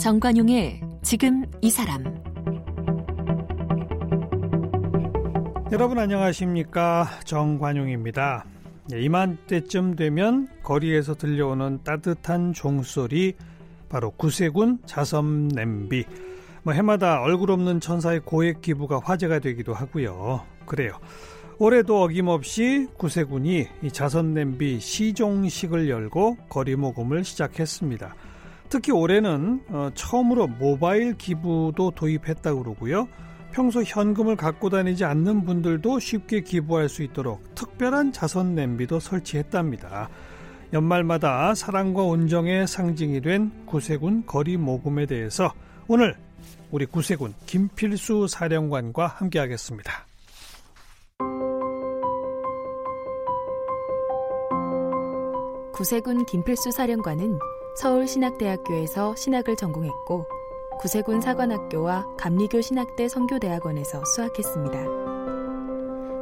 정관용의 지금 이 사람 여러분 안녕하십니까 정관용입니다. 예, 이맘때쯤 되면 거리에서 들려오는 따뜻한 종소리 바로 구세군 자섬 냄비 뭐 해마다 얼굴 없는 천사의 고액 기부가 화제가 되기도 하고요. 그래요. 올해도 어김없이 구세군이 이 자선 냄비 시종식을 열고 거리 모금을 시작했습니다. 특히 올해는 어, 처음으로 모바일 기부도 도입했다고 그러고요. 평소 현금을 갖고 다니지 않는 분들도 쉽게 기부할 수 있도록 특별한 자선 냄비도 설치했답니다. 연말마다 사랑과 온정의 상징이 된 구세군 거리 모금에 대해서 오늘 우리 구세군 김필수 사령관과 함께하겠습니다. 구세군 김필수 사령관은 서울신학대학교에서 신학을 전공했고 구세군 사관학교와 감리교 신학대 성교대학원에서 수학했습니다.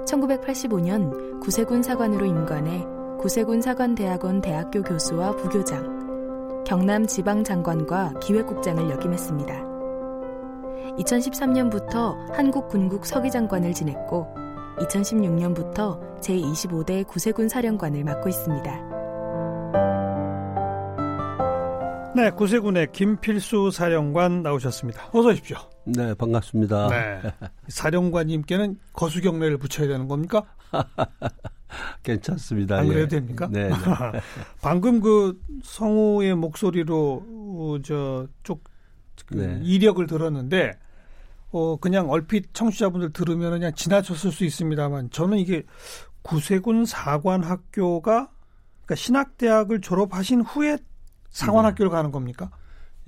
1985년 구세군 사관으로 임관해 구세군 사관대학원 대학교 교수와 부교장, 경남 지방장관과 기획국장을 역임했습니다. 2013년부터 한국군국 서기장관을 지냈고 2016년부터 제25대 구세군 사령관을 맡고 있습니다. 네, 구세군의 김필수 사령관 나오셨습니다. 어서 오십시오. 네, 반갑습니다. 네. 사령관님께는 거수경례를 붙여야 되는 겁니까? 괜찮습니다. 안 그래도 예. 됩니까? 네. 네. 방금 그 성우의 목소리로 어, 저쪽 그 네. 이력을 들었는데 어 그냥 얼핏 청취자분들 들으면 그냥 지나쳤을 수 있습니다만 저는 이게 구세군 사관학교가 그러니까 신학대학을 졸업하신 후에 사관학교를 가는 겁니까?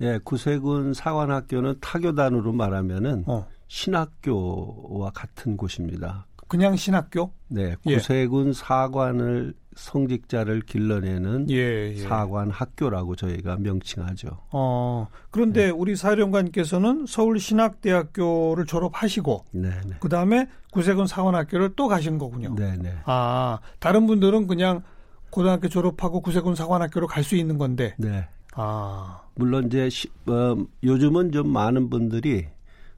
예, 구세군 사관학교는 타교단으로 말하면은 어. 신학교와 같은 곳입니다. 그냥 신학교? 네, 예. 구세군 예. 사관을 성직자를 길러내는 예, 예. 사관 학교라고 저희가 명칭하죠. 어, 그런데 네. 우리 사령관께서는 서울 신학대학교를 졸업하시고, 네, 네. 그 다음에 구세군 사관학교를 또 가신 거군요. 네, 네. 아, 다른 분들은 그냥 고등학교 졸업하고 구세군 사관학교로 갈 수 있는 건데. 네. 아. 물론 이제 시, 어, 요즘은 좀 많은 분들이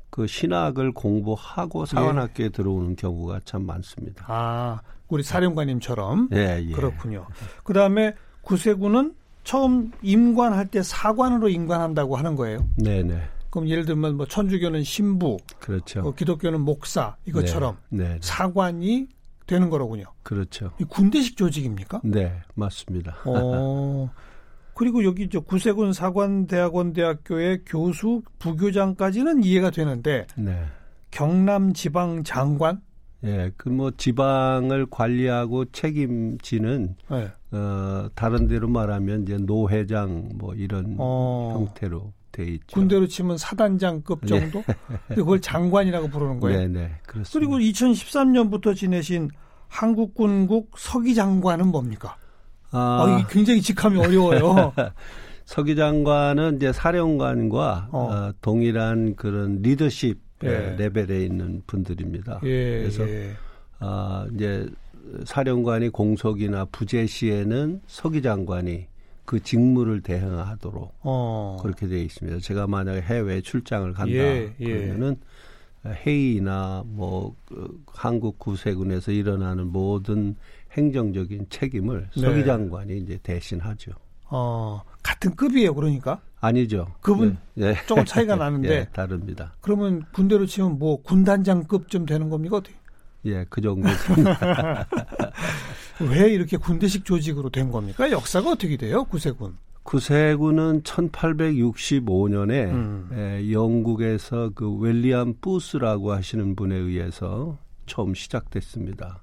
그 신학을 공부하고 사관학교에 예. 들어오는 경우가 참 많습니다. 아, 우리 사령관님처럼. 예, 예. 그렇군요. 그 다음에 구세군은 처음 임관할 때 사관으로 임관한다고 하는 거예요. 네네. 그럼 예를 들면 뭐 천주교는 신부, 그렇죠. 뭐 기독교는 목사 이것처럼 네. 네. 사관이 되는 거로군요. 그렇죠. 이 군대식 조직입니까? 네, 맞습니다. 어, 그리고 여기 저 구세군 사관대학원 대학교의 교수 부교장까지는 이해가 되는데 네. 경남 지방 장관 예, 그 뭐 지방을 관리하고 책임지는 네. 어 다른 데로 말하면 이제 노회장 뭐 이런 어. 형태로 돼 있죠. 군대로 치면 사단장급 네. 정도? 네. 근데 그걸 장관이라고 부르는 거예요. 네, 네. 그렇습니다. 그리고 2013년부터 지내신 한국군국 서기장관은 뭡니까? 아, 아 이게 굉장히 직함이 어려워요. 서기장관은 이제 사령관과 어. 어, 동일한 그런 리더십 예. 레벨에 있는 분들입니다. 예, 그래서 예. 아, 이제 사령관이 공석이나 부재 시에는 서기장관이 그 직무를 대행하도록 어. 그렇게 되어 있습니다. 제가 만약에 해외 출장을 간다 예, 예. 그러면은 회의나 뭐그 한국 구세군에서 일어나는 모든 행정적인 책임을 네. 서기장관이 이제 대신하죠. 어, 같은 급이에요, 그러니까? 아니죠. 급은 네. 조금 차이가 나는데. 네, 다릅니다. 그러면 군대로 치면 뭐 군단장급쯤 되는 겁니까? 어떻게? 예, 그 정도. 왜 이렇게 군대식 조직으로 된 겁니까? 역사가 어떻게 돼요, 구세군? 구세군은 1865년에 음. 에, 영국에서 그 웰리엄 부스라고 하시는 분에 의해서 처음 시작됐습니다.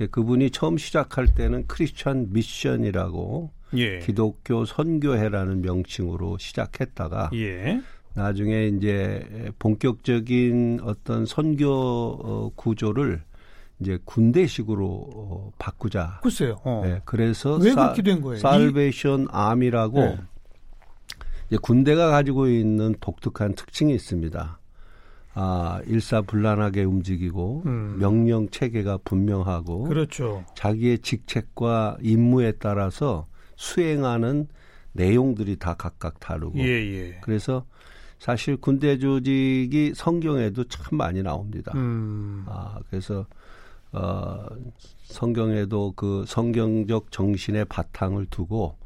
예, 그분이 처음 시작할 때는 크리스천 미션이라고 예. 기독교 선교회라는 명칭으로 시작했다가 예. 나중에 이제 본격적인 어떤 선교 어, 구조를 이제 군대식으로 어, 바꾸자. 글쎄요. 어. 네, 그래서 왜 사, 그렇게 된 거예요? 살베이션 아미라고 네. 이제 군대가 가지고 있는 독특한 특징이 있습니다. 아, 일사불란하게 움직이고 음. 명령 체계가 분명하고 그렇죠. 자기의 직책과 임무에 따라서 수행하는 내용들이 다 각각 다르고 예, 예. 그래서 사실 군대 조직이 성경에도 참 많이 나옵니다. 음. 아 그래서 어 성경에도 그 성경적 정신의 바탕을 두고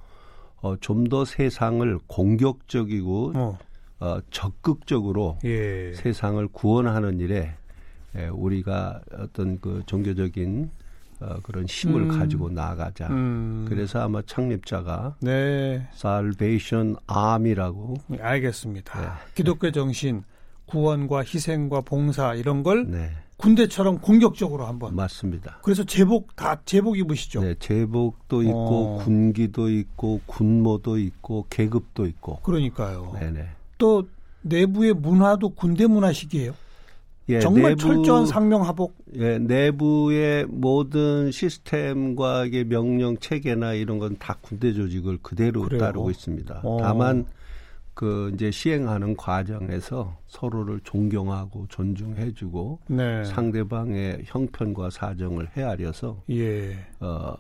어, 좀 더 세상을 공격적이고 어. 어 적극적으로 예. 세상을 구원하는 일에 예, 우리가 어떤 그 종교적인 어, 그런 힘을 음. 가지고 나가자. 음. 그래서 아마 창립자가 네. Salvation Army라고. 알겠습니다. 네. 기독교 정신, 구원과 희생과 봉사 이런 걸 네. 군대처럼 공격적으로 한번. 맞습니다. 그래서 제복 다 제복 입으시죠. 네, 제복도 있고 어. 군기도 있고 군모도 있고 계급도 있고. 그러니까요. 네네. 또 내부의 문화도 군대 문화식이에요. 예, 정말 내부, 철저한 상명하복. 예, 내부의 모든 시스템과 명령 체계나 이런 건 다 군대 조직을 그대로 그래요? 따르고 있습니다. 어. 다만 그 이제 시행하는 과정에서 서로를 존경하고 존중해주고 네. 상대방의 형편과 사정을 헤아려서 예. 어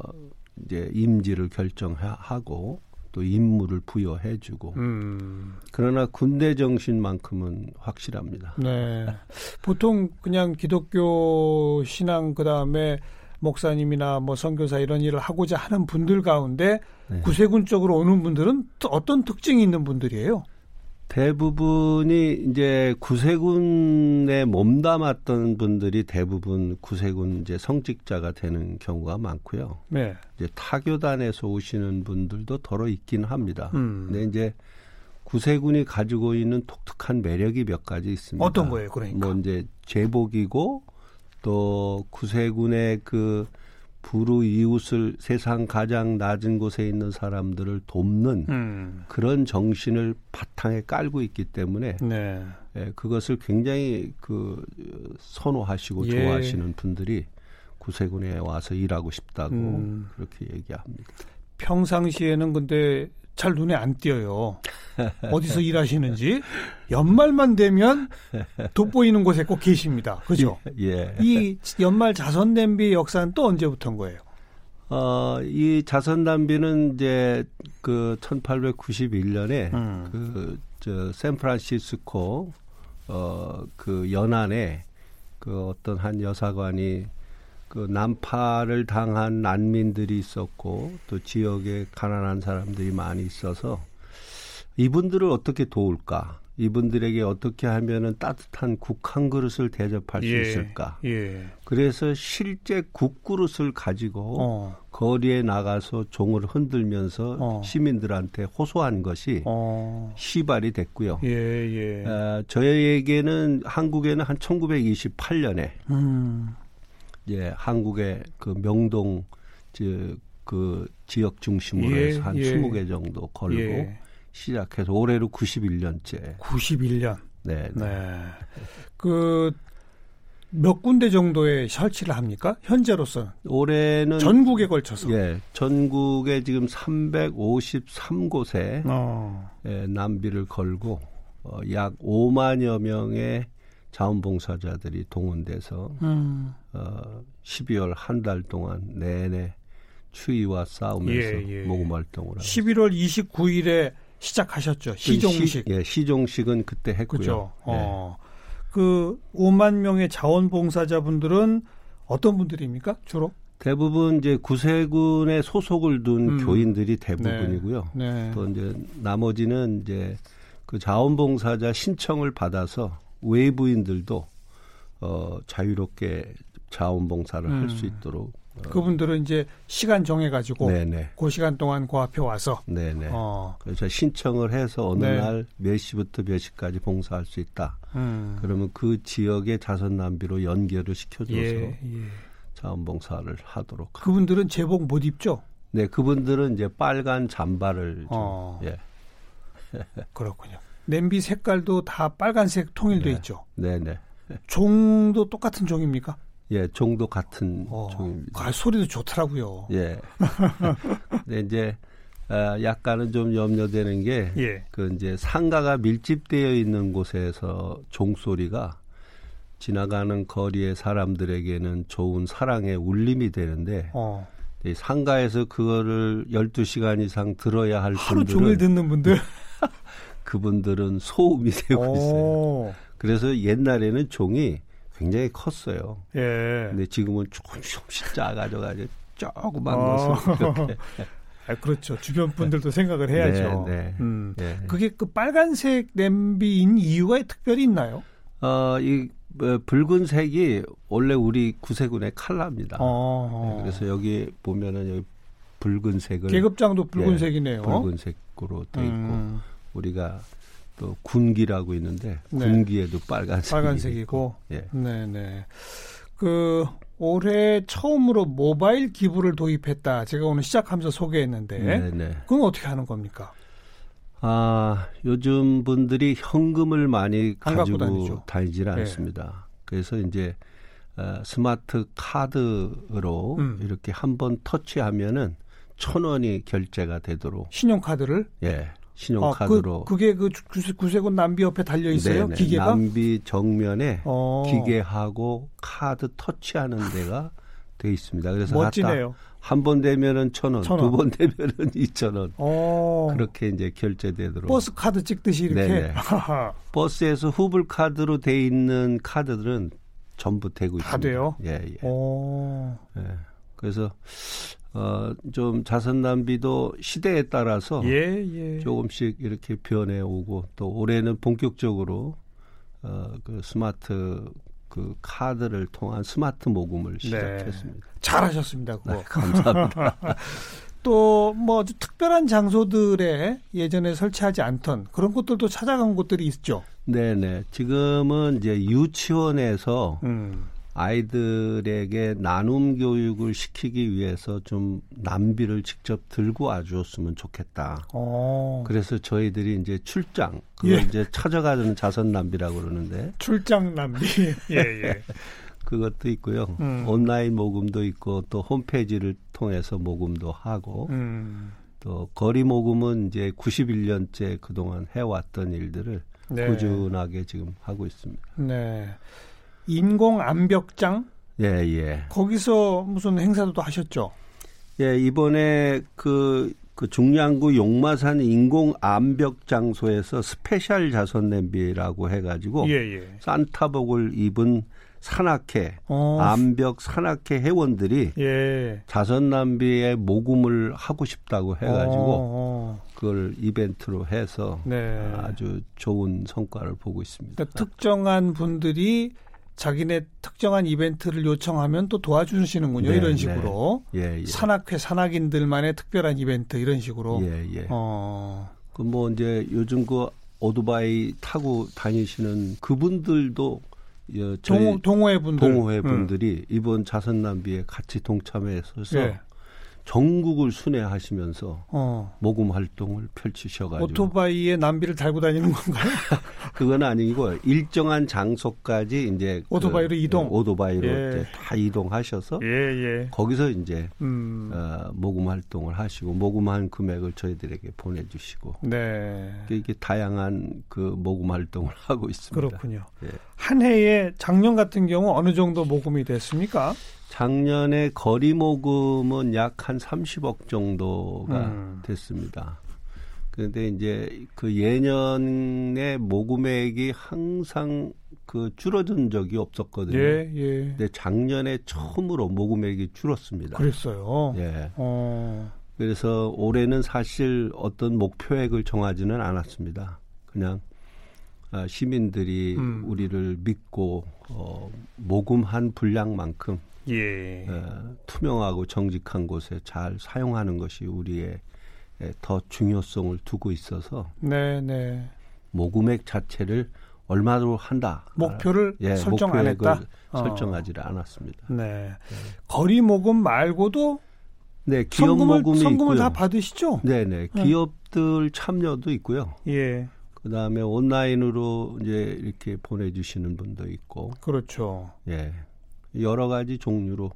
이제 임지를 결정하고 또 임무를 부여해주고 음. 그러나 군대 정신만큼은 확실합니다. 네, 보통 그냥 기독교 신앙 그 다음에 목사님이나 뭐 선교사 이런 일을 하고자 하는 분들 가운데 네. 구세군 쪽으로 오는 분들은 어떤 특징이 있는 분들이에요? 대부분이 이제 구세군에 몸담았던 분들이 대부분 구세군 이제 성직자가 되는 경우가 많고요. 네. 이제 타교단에서 오시는 분들도 더러 있긴 합니다. 음. 근데 이제 구세군이 가지고 있는 독특한 매력이 몇 가지 있습니다. 어떤 거예요, 그러니까? 뭐 이제 제복이고 또 구세군의 그 부르 이웃을 세상 가장 낮은 곳에 있는 사람들을 돕는 음. 그런 정신을 바탕에 깔고 있기 때문에 네. 예, 그것을 굉장히 그 선호하시고 예. 좋아하시는 분들이 구세군에 와서 일하고 싶다고 음. 그렇게 얘기합니다. 평상시에는 근데 잘 눈에 안 띄어요. 어디서 일하시는지 연말만 되면 돋보이는 곳에 꼭 계십니다. 그죠? 예. 이 연말 자선 냄비 역사는 또 언제부터인 거예요? 어, 이 자선 담비는 이제 그 1891년에 음. 그저 샌프란시스코 어 그 연안에 그 어떤 한 여사관이 그 난파를 당한 난민들이 있었고 또 지역에 가난한 사람들이 많이 있어서 이분들을 어떻게 도울까? 이분들에게 어떻게 하면은 따뜻한 국 한 그릇을 대접할 예, 수 있을까? 예. 그래서 실제 국 그릇을 가지고 어. 거리에 나가서 종을 흔들면서 어. 시민들한테 호소한 것이 어. 시발이 됐고요. 예, 예. 어, 저에게는 한국에는 한 1928년에 음. 예, 한국의 그 명동 그 지역 중심으로 예, 해서 한 예. 20개 정도 걸고 예. 시작해서 올해로 91년째. 91년. 네. 네. 그 몇 군데 정도의 설치를 합니까? 현재로서는 올해는 전국에 걸쳐서. 예, 전국에 지금 353곳에 어. 예, 남비를 걸고 어, 약 5만여 명의 자원봉사자들이 동원돼서 음. 어, 12월 한 달 동안 내내 추위와 싸우면서 예, 예. 모금 활동을 하고 11월 29일에 시작하셨죠. 시종식. 시, 예, 시종식은 그때 했고요. 그죠. 예. 어. 그 5만 명의 자원봉사자분들은 어떤 분들입니까? 주로? 대부분 이제 구세군에 소속을 둔 음. 교인들이 대부분이고요. 네. 네. 또 이제 나머지는 이제 그 자원봉사자 신청을 받아서 외부인들도 어 자유롭게 자원봉사를 음. 할수 있도록 어, 그분들은 이제 시간 정해 가지고 네네. 그 시간 동안 그 앞에 와서 네네. 어. 그래서 신청을 해서 어느 네. 날몇 시부터 몇 시까지 봉사할 수 있다. 음. 그러면 그 지역의 자선 낭비로 연결을 시켜줘서 예, 예. 자원봉사를 하도록. 그분들은 제복 못 입죠? 네, 그분들은 이제 빨간 잠바를 좀, 어. 예, 그렇군요. 냄비 색깔도 다 빨간색 통일돼 네. 있죠. 네 네. 종도 똑같은 종입니까? 예, 종도 같은 어, 종입니다. 아, 소리도 좋더라고요. 예. 근데 이제 아, 약간은 좀 염려되는 게 예. 그 이제 상가가 밀집되어 있는 곳에서 종소리가 지나가는 거리의 사람들에게는 좋은 사랑의 울림이 되는데 어. 상가에서 그거를 12시간 이상 들어야 할 하루 분들은 종일 듣는 분들 그분들은 소음이 되고 있어요. 그래서 옛날에는 종이 굉장히 컸어요. 예. 근데 지금은 조금 조금씩 작아져 가지고 조그만 어. 것을 이렇게 아, 그렇죠. 주변 분들도 생각을 해야죠. 네, 네. 음. 네. 그게 그 빨간색 냄비인 이유가 특별히 있나요? 어, 이 어, 붉은색이 원래 우리 구세군의 칼라입니다. 어. 네, 그래서 여기 보면은 여기 붉은색을 계급장도 붉은색이네요. 네, 붉은색으로 돼 있고 음. 우리가 또 군기라고 있는데 네. 군기에도 빨간색 빨간색이고 예. 네, 네. 그 올해 처음으로 모바일 기부를 도입했다. 제가 오늘 시작하면서 소개했는데 네네. 네. 그건 어떻게 하는 겁니까? 아 요즘 분들이 현금을 많이 가지고 다니질 네. 않습니다. 네. 그래서 이제 어, 스마트 카드로 음. 이렇게 한번 터치하면은 천 원이 결제가 되도록 신용카드를 예 신용카드로. 아, 그, 게그 구세군 냄비 옆에 달려 있어요? 네네. 기계가? 냄비 정면에 어. 기계하고 카드 터치하는 데가 돼 있습니다. 그래서 멋지네요. 한 번 되면은 천 원, 두 번 되면은 이천 원. 어. 그렇게 이제 결제되도록. 버스 카드 찍듯이 이렇게. 버스에서 후불 카드로 돼 있는 카드들은 전부 되고 다 있습니다. 다 돼요? 예, 예. 오. 예. 그래서 어, 좀 자선 낭비도 시대에 따라서 예, 예. 조금씩 이렇게 변해 오고 또 올해는 본격적으로 어, 그 스마트 그 카드를 통한 스마트 모금을 네. 시작했습니다. 네. 잘하셨습니다. 그거. 네, 감사합니다. 또 뭐 특별한 장소들에 예전에 설치하지 않던 그런 곳들도 찾아간 곳들이 있죠. 네네. 지금은 이제 유치원에서 음. 아이들에게 나눔 교육을 시키기 위해서 좀 남비를 직접 들고 와주었으면 좋겠다. 오. 어. 그래서 저희들이 이제 출장, 그걸 예. 이제 찾아가는 자선 남비라고 그러는데. 출장 남비. 예, 예. 그것도 있고요. 음. 온라인 모금도 있고 또 홈페이지를 통해서 모금도 하고 음. 또 거리 모금은 이제 91년째 그동안 해왔던 일들을 네. 꾸준하게 지금 하고 있습니다. 네. 인공 암벽장? 예, 예. 거기서 무슨 행사도 하셨죠? 예, 이번에 그, 그 중량구 용마산 인공 암벽 장소에서 스페셜 자선 냄비라고 해가지고 예, 예. 산타복을 입은 산악회 어. 암벽 산악회 회원들이 예. 자선 냄비에 모금을 하고 싶다고 해가지고 어, 어. 그걸 이벤트로 해서 네. 아주 좋은 성과를 보고 있습니다. 그러니까 특정한 분들이 자기네 특정한 이벤트를 요청하면 또 도와주시는군요. 네, 이런 네. 식으로. 네. 예, 예. 산악회 산악인들만의 특별한 이벤트 이런 식으로. 예, 예. 어. 그 뭐 이제 요즘 그 오토바이 타고 다니시는 그분들도 예, 동호, 회 분들 동호회 음. 분들이 음. 이번 자선 낭비에 같이 동참해서 예. 전국을 순회하시면서 어. 모금 활동을 펼치셔가지고 오토바이에 남비를 달고 다니는 건가요? 그건 아니고 일정한 장소까지 이제 그 오토바이로 그, 이동, 오토바이로 예. 다 이동하셔서 예, 예. 거기서 이제 음. 어, 모금 활동을 하시고 모금한 금액을 저희들에게 보내주시고 네. 이게 다양한 그 모금 활동을 하고 있습니다. 그렇군요. 예. 한 해에 작년 같은 경우 어느 정도 모금이 됐습니까? 작년에 거리 모금은 약 한 30억 정도가 음. 됐습니다. 그런데 이제 그 예년의 모금액이 항상 그 줄어든 적이 없었거든요. 예, 예. 근데 작년에 처음으로 모금액이 줄었습니다. 그랬어요. 예. 어. 그래서 올해는 사실 어떤 목표액을 정하지는 않았습니다. 그냥 아, 시민들이 음. 우리를 믿고 어, 모금한 분량만큼 예. 어, 투명하고 정직한 곳에 잘 사용하는 것이 우리의 더 중요성을 두고 있어서 네, 네. 모금액 자체를 얼마로 한다 목표를 예, 설정 안 했다 어. 설정하지를 않았습니다. 네. 네. 거리 모금 말고도 네 기업 성금을, 모금이 성금을 있고요. 다 받으시죠? 네네 네. 기업들 참여도 있고요. 예. 그 다음에 온라인으로 이제 이렇게 보내 주시는 분도 있고. 그렇죠. 예. 여러 가지 종류로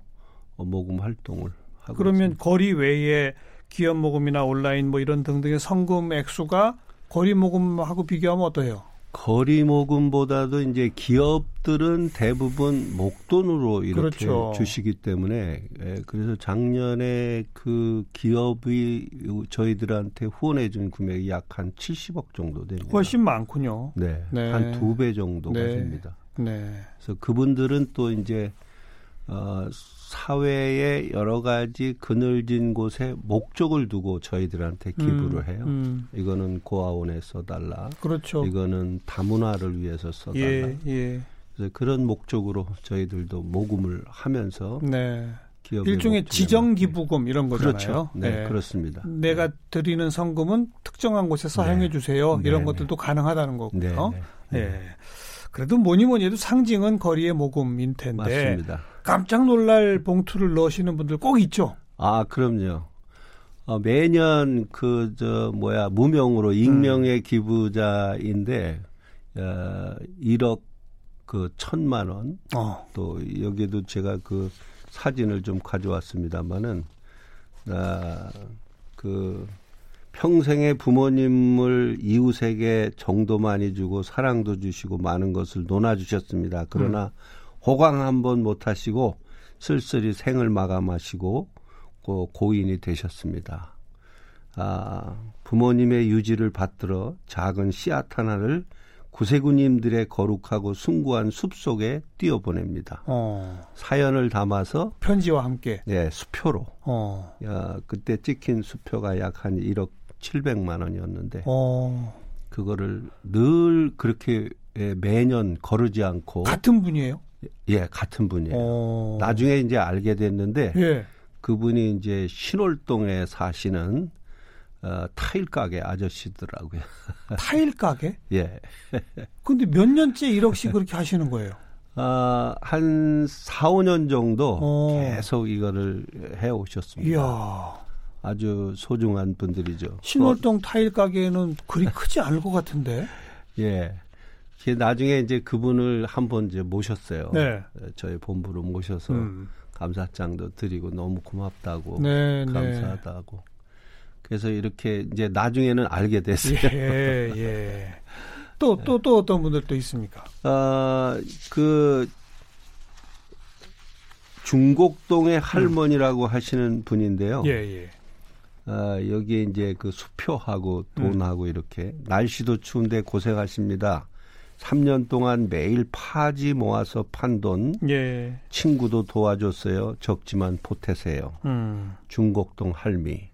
모금 활동을 하고 그러면 있습니다. 거리 외에 기업 모금이나 온라인 뭐 이런 등등의 성금 액수가 거리 모금하고 비교하면 어떠해요? 거리 모금보다도 이제 기업들은 대부분 목돈으로 이렇게 그렇죠. 주시기 때문에 예, 그래서 작년에 그 기업이 저희들한테 후원해 준 금액이 약 한 70억 정도 됩니다. 훨씬 많군요. 네. 네. 한 두 배 정도가 네. 됩니다. 네. 그래서 그분들은 또 이제 어 사회의 여러 가지 그늘진 곳에 목적을 두고 저희들한테 기부를 음, 해요. 음. 이거는 고아원에 써달라. 그렇죠. 이거는 다문화를 위해서 써달라. 예, 예. 그래서 그런 목적으로 저희들도 모금을 하면서 네. 일종의 지정 기부금 이런 거잖아요. 그렇죠. 네, 네. 그렇습니다. 내가 네. 드리는 성금은 특정한 곳에 사용해 네. 주세요. 네. 이런 것들도 가능하다는 거고요. 네. 예. 그래도 뭐니 뭐니 해도 상징은 거리의 모금인 텐데 맞습니다. 깜짝 놀랄 봉투를 넣으시는 분들 꼭 있죠. 아, 그럼요. 어, 매년 그 저 뭐야 무명으로 익명의 음. 기부자인데 어, 1억 그 천만 원. 어. 또 여기에도 제가 그 사진을 좀 가져왔습니다만은 아, 그 평생의 부모님을 이웃에게 정도 많이 주고 사랑도 주시고 많은 것을 논아 주셨습니다. 그러나 음. 호강 한번 못 하시고 쓸쓸히 생을 마감하시고 고, 고인이 되셨습니다. 아, 부모님의 유지를 받들어 작은 씨앗 하나를 구세구님들의 거룩하고 숭고한 숲 속에 띄어보냅니다. 어. 사연을 담아서 편지와 함께 네, 수표로. 어. 야, 그때 찍힌 수표가 약 한 1억 700만 원이었는데 어. 그거를 늘 그렇게 매년 거르지 않고 같은 분이에요? 예, 같은 분이에요. 어... 나중에 이제 알게 됐는데 예. 그분이 이제 신월동에 사시는 어, 타일 가게 아저씨더라고요. 타일 가게? 예. 근데 몇 년째 1억씩 그렇게 하시는 거예요? 아, 한 4, 5년 정도 어... 계속 이거를 해 오셨습니다. 이야. 아주 소중한 분들이죠. 신월동 타일 가게는 그리 크지 않을 것 같은데. 예. 나중에 이제 그분을 한번 이제 모셨어요. 네. 저희 본부로 모셔서 음. 감사장도 드리고 너무 고맙다고 네, 네. 감사하다고. 네. 그래서 이렇게 이제 나중에는 알게 됐어요. 예, 예. 또, 또, 또 어떤 분들 또 있습니까? 아, 그, 중곡동의 할머니라고 음. 하시는 분인데요. 예, 예. 아, 여기에 이제 그 수표하고 돈하고 음. 이렇게 날씨도 추운데 고생하십니다. 3년 동안 매일 파지 모아서 판 돈. 예. 친구도 도와줬어요. 적지만 보태세요. 음. 중곡동 할미.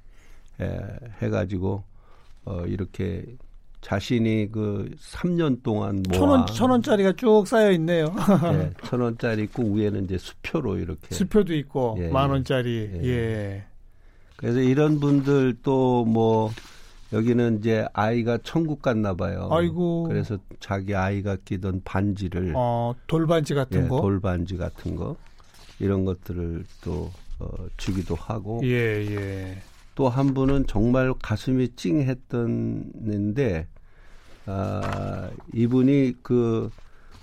에, 해가지고, 어, 이렇게 자신이 그 3년 동안 모아. 천 원, 천 원짜리가 쭉 쌓여 있네요. 예, 천 원짜리 있고 위에는 이제 수표로 이렇게. 수표도 있고, 예, 만 원짜리. 예. 예. 그래서 이런 분들 또뭐 여기는 이제 아이가 천국 갔나 봐요. 아이고. 그래서 자기 아이가 끼던 반지를 어, 돌반지 같은 예, 거, 돌반지 같은 거 이런 것들을 또 어, 주기도 하고. 예, 예. 또 한 분은 정말 가슴이 찡했던인데 아, 이분이 그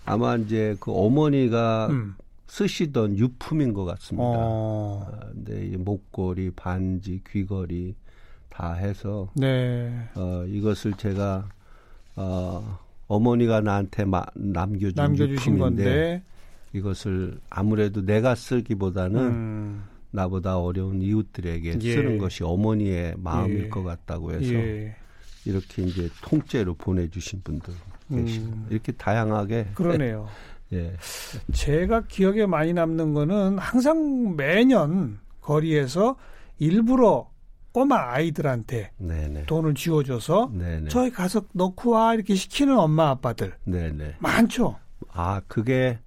아마 이제 그 어머니가 음. 쓰시던 유품인 것 같습니다. 어. 아, 근데 이 목걸이, 반지, 귀걸이 다 해서 네. 어, 이것을 제가 어, 어머니가 나한테 마, 남겨준 남겨주신 건데 이것을 아무래도 내가 쓰기보다는 음. 나보다 어려운 이웃들에게 예. 쓰는 것이 어머니의 마음일 예. 것 같다고 해서 예. 이렇게 이제 통째로 보내주신 분들 계시고 음. 이렇게 다양하게 그러네요. 예. 제가 기억에 많이 남는 거는 항상 매년 거리에서 일부러 꼬마 아이들한테 네네. 돈을 쥐어줘서 네네. 저희 가서 넣고 와 이렇게 시키는 엄마 아빠들 네네. 많죠. 아 그게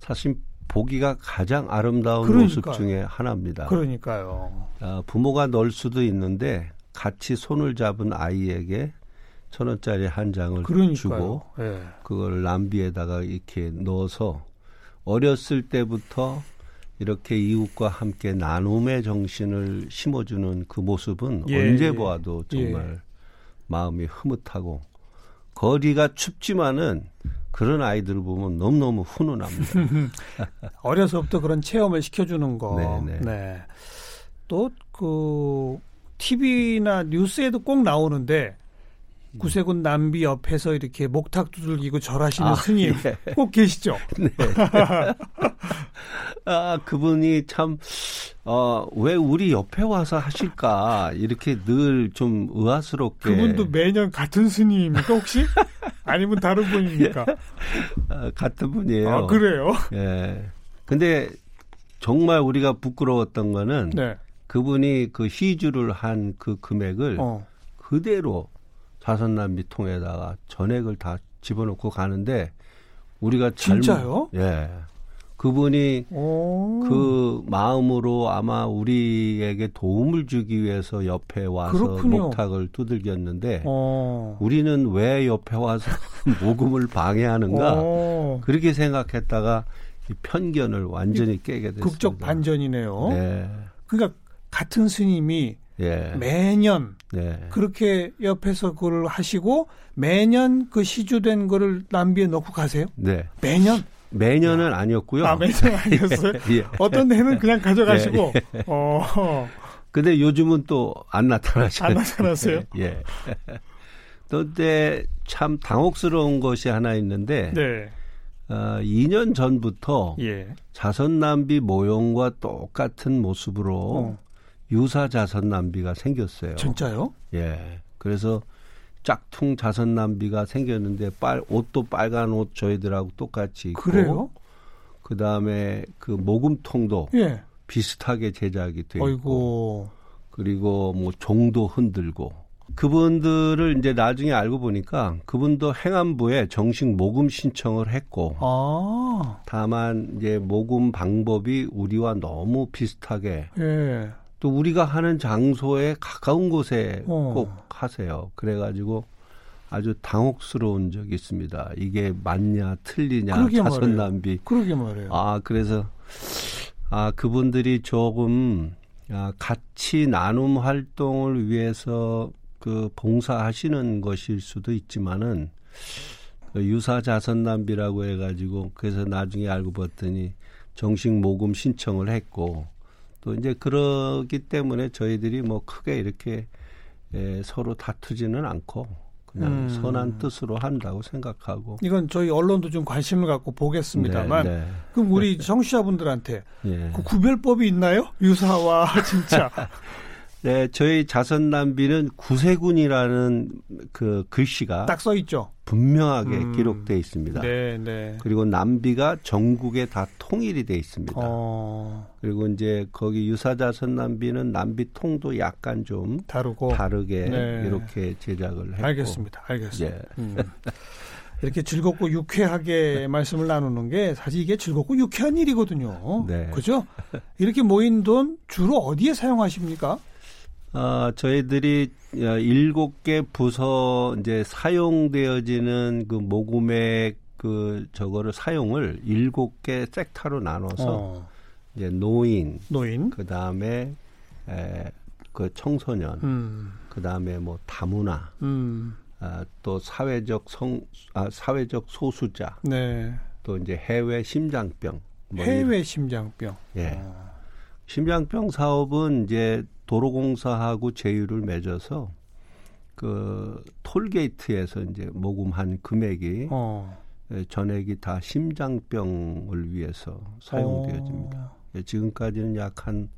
사실 보기가 가장 아름다운 그러니까요. 모습 중에 하나입니다. 그러니까요. 아, 부모가 넣을 수도 있는데 같이 손을 잡은 아이에게 천 원짜리 한 장을 그러니까요. 주고 네. 그걸 남비에다가 이렇게 넣어서 어렸을 때부터 이렇게 이웃과 함께 나눔의 정신을 심어주는 그 모습은 예, 언제 예. 보아도 정말 예. 마음이 흐뭇하고 거리가 춥지만은 그런 아이들을 보면 너무너무 훈훈합니다. 어려서부터 그런 체험을 시켜주는 거. 네네. 네. 네. 또그 TV나 뉴스에도 꼭 나오는데 구세군 남비 옆에서 이렇게 목탁 두들기고 절하시는 아, 스님 예. 꼭 계시죠? 네. 아, 그분이 참, 어, 왜 우리 옆에 와서 하실까? 이렇게 늘 좀 의아스럽게. 그분도 매년 같은 스님입니까, 혹시? 아니면 다른 분입니까? 아, 같은 분이에요. 아, 그래요? 예. 근데 정말 우리가 부끄러웠던 거는 네. 그분이 그 희주를 한 그 금액을 어. 그대로 자선남비 통에다가 전액을 다 집어넣고 가는데 우리가 잘못, 진짜요? 예. 그분이 오. 그 마음으로 아마 우리에게 도움을 주기 위해서 옆에 와서 그렇군요. 목탁을 두들겼는데 어. 우리는 왜 옆에 와서 모금을 방해하는가 어. 그렇게 생각했다가 이 편견을 완전히 깨게 됐습니다. 극적 반전이네요. 네. 그러니까 같은 스님이 예. 매년 네. 그렇게 옆에서 그걸 하시고 매년 그 시주된 거를 남비에 넣고 가세요? 네. 매년? 매년은 야. 아니었고요. 아, 매년 아니었어요? 예. 어떤 해는 그냥 가져가시고. 예, 예. 어. 근데 요즘은 또 안 나타나셔요. 안 나타났어요? 예. 그때 참 당혹스러운 것이 하나 있는데. 네. 어, 2년 전부터 예. 자선 낭비 모형과 똑같은 모습으로 어. 유사 자선 낭비가 생겼어요. 진짜요? 예. 그래서 짝퉁 자선 낭비가 생겼는데 빨 옷도 빨간 옷 저희들하고 똑같이 입고 그래요? 그다음에 그 모금통도 예. 비슷하게 제작이 되고 있고 그리고 뭐 종도 흔들고 그분들을 이제 나중에 알고 보니까 그분도 행안부에 정식 모금 신청을 했고 아. 다만 이제 모금 방법이 우리와 너무 비슷하게 예. 또 우리가 하는 장소에 가까운 곳에 어. 꼭 하세요. 그래가지고 아주 당혹스러운 적이 있습니다. 이게 맞냐 틀리냐 자선남비. 그러게 말해요. 아 그래서 아 그분들이 조금 아, 같이 나눔 활동을 위해서 그 봉사하시는 것일 수도 있지만은 그 유사 자선 낭비라고 해가지고 그래서 나중에 알고 봤더니 정식 모금 신청을 했고 또 이제 그러기 때문에 저희들이 뭐 크게 이렇게 에, 서로 다투지는 않고 그냥 음. 선한 뜻으로 한다고 생각하고 이건 저희 언론도 좀 관심을 갖고 보겠습니다만 네, 네. 그럼 우리 청취자분들한테 예. 그 구별법이 있나요? 유사와 진짜 네, 저희 자선 남비는 구세군이라는 그 글씨가 딱 써 있죠. 분명하게 음. 기록돼 있습니다. 네, 네. 그리고 남비가 전국에 다 통일이 돼 있습니다. 어. 그리고 이제 거기 유사자 선 남비는 남비 통도 약간 좀 다르고 다르게 네. 이렇게 제작을 했고. 알겠습니다. 알겠습니다. 예. 음. 이렇게 즐겁고 유쾌하게 말씀을 나누는 게 사실 이게 즐겁고 유쾌한 일이거든요. 네. 그죠? 이렇게 모인 돈 주로 어디에 사용하십니까? 어, 저희들이 일곱 개 부서 이제 사용되어지는 그 모금액 그 저거를 사용을 일곱 개 섹터로 나눠서 어. 이제 노인, 노인, 그 다음에 그 청소년, 음. 그 다음에 뭐 다문화, 음. 아, 또 사회적 성, 아, 사회적 소수자, 네. 또 이제 해외 심장병, 뭐 해외 심장병, 예. 어. 심장병 사업은 이제 도로공사하고 제휴를 맺어서 그 톨게이트에서 이제 모금한 금액이 어. 예, 전액이 다 심장병을 위해서 사용되어집니다. 어. 예, 지금까지는 약 한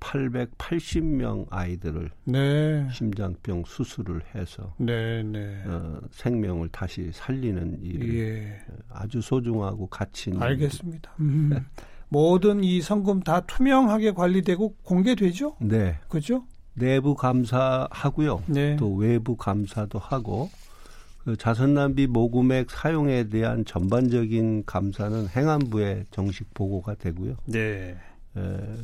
880명 아이들을 네. 심장병 수술을 해서 네, 네. 어, 생명을 다시 살리는 일을 예. 아주 소중하고 가치 있는 알겠습니다. 음. 모든 이 성금 다 투명하게 관리되고 공개되죠? 네. 그죠? 내부 감사하고요. 네. 또 외부 감사도 하고 그 자선남비 모금액 사용에 대한 전반적인 감사는 행안부에 정식 보고가 되고요. 네. 에,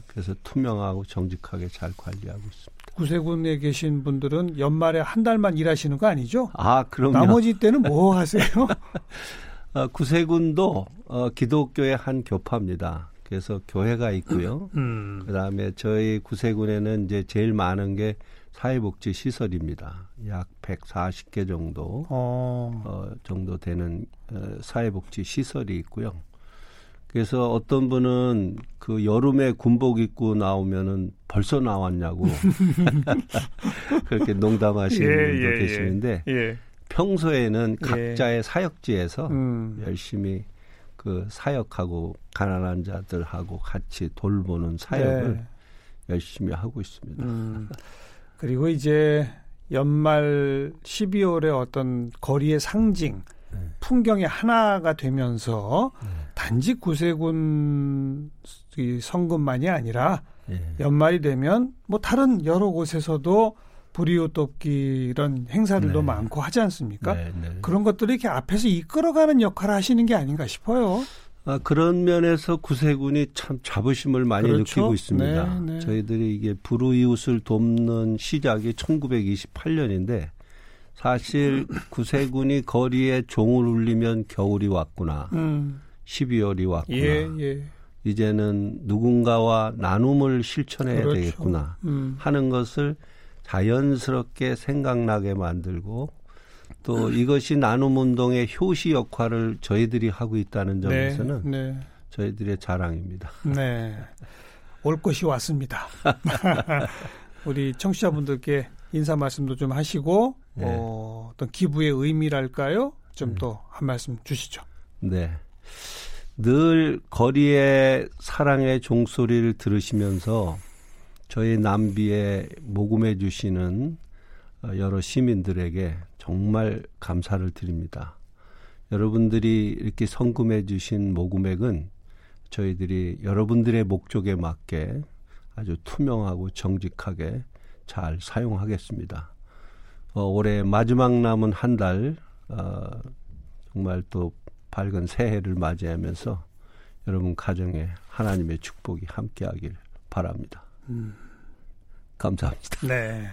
그래서 투명하고 정직하게 잘 관리하고 있습니다. 구세군에 계신 분들은 연말에 한 달만 일하시는 거 아니죠? 아, 그럼 나머지 때는 뭐 하세요? 어, 구세군도 어, 기독교의 한 교파입니다. 그래서 교회가 있고요. 음. 그다음에 저희 구세군에는 이제 제일 많은 게 사회복지 시설입니다. 약 140개 정도 어. 어 정도 되는 어, 사회복지 시설이 있고요. 그래서 어떤 분은 그 여름에 군복 입고 나오면은 벌써 나왔냐고 그렇게 농담하시는 예, 분도 예, 예. 계시는데 예. 평소에는 예. 각자의 사역지에서 음. 열심히 그 사역하고 가난한 자들하고 같이 돌보는 사역을 네. 열심히 하고 있습니다. 음. 그리고 이제 연말 12월에 어떤 거리의 상징 네. 풍경의 하나가 되면서 네. 단지 구세군 성금만이 아니라 네. 연말이 되면 뭐 다른 여러 곳에서도 불이웃 돕기 이런 행사들도 네. 많고 하지 않습니까? 네, 네. 그런 것들을 이렇게 앞에서 이끌어가는 역할을 하시는 게 아닌가 싶어요. 아, 그런 면에서 구세군이 참 자부심을 많이 그렇죠? 느끼고 있습니다. 네, 네. 저희들이 이게 불우이웃을 돕는 시작이 1928년인데 사실 구세군이 거리에 종을 울리면 겨울이 왔구나. 음. 12월이 왔구나. 예, 예. 이제는 누군가와 나눔을 실천해야 그렇죠. 되겠구나 음. 하는 것을 자연스럽게 생각나게 만들고 또 이것이 나눔 운동의 효시 역할을 저희들이 하고 있다는 네, 점에서는 네, 네. 저희들의 자랑입니다. 네. 올 것이 왔습니다. 우리 청취자분들께 인사 말씀도 좀 하시고 네. 어, 어떤 기부의 의미랄까요? 좀 또한 네. 말씀 주시죠. 네. 늘 거리의 사랑의 종소리를 들으시면서 저희 남비에 모금해 주시는 여러 시민들에게 정말 감사를 드립니다. 여러분들이 이렇게 성금해 주신 모금액은 저희들이 여러분들의 목적에 맞게 아주 투명하고 정직하게 잘 사용하겠습니다. 어, 올해 마지막 남은 한 달, 어, 정말 또 밝은 새해를 맞이하면서 여러분 가정에 하나님의 축복이 함께하길 바랍니다. 음. 감사합니다. 네.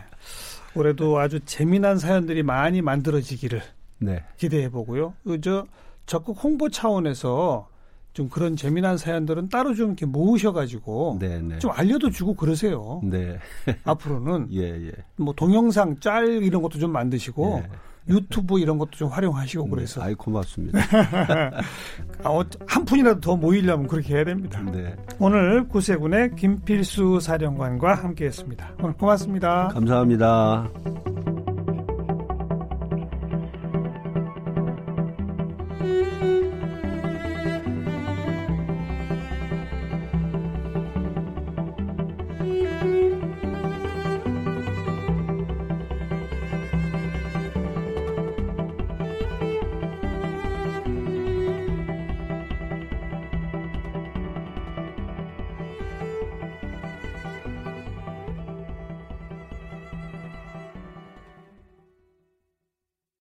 올해도 아주 재미난 사연들이 많이 만들어지기를 네. 기대해 보고요. 저 적극 홍보 차원에서 좀 그런 재미난 사연들은 따로 좀 이렇게 모으셔가지고 네, 네. 좀 알려도 주고 그러세요. 네. 앞으로는 예, 예. 뭐 동영상 짤 이런 것도 좀 만드시고 예. 유튜브 이런 것도 좀 활용하시고 네. 그래서. 아이 고맙습니다. 아, 어, 한 푼이라도 더 모이려면 그렇게 해야 됩니다. 네. 오늘 구세군의 김필수 사령관과 함께했습니다. 오늘 고맙습니다. 감사합니다.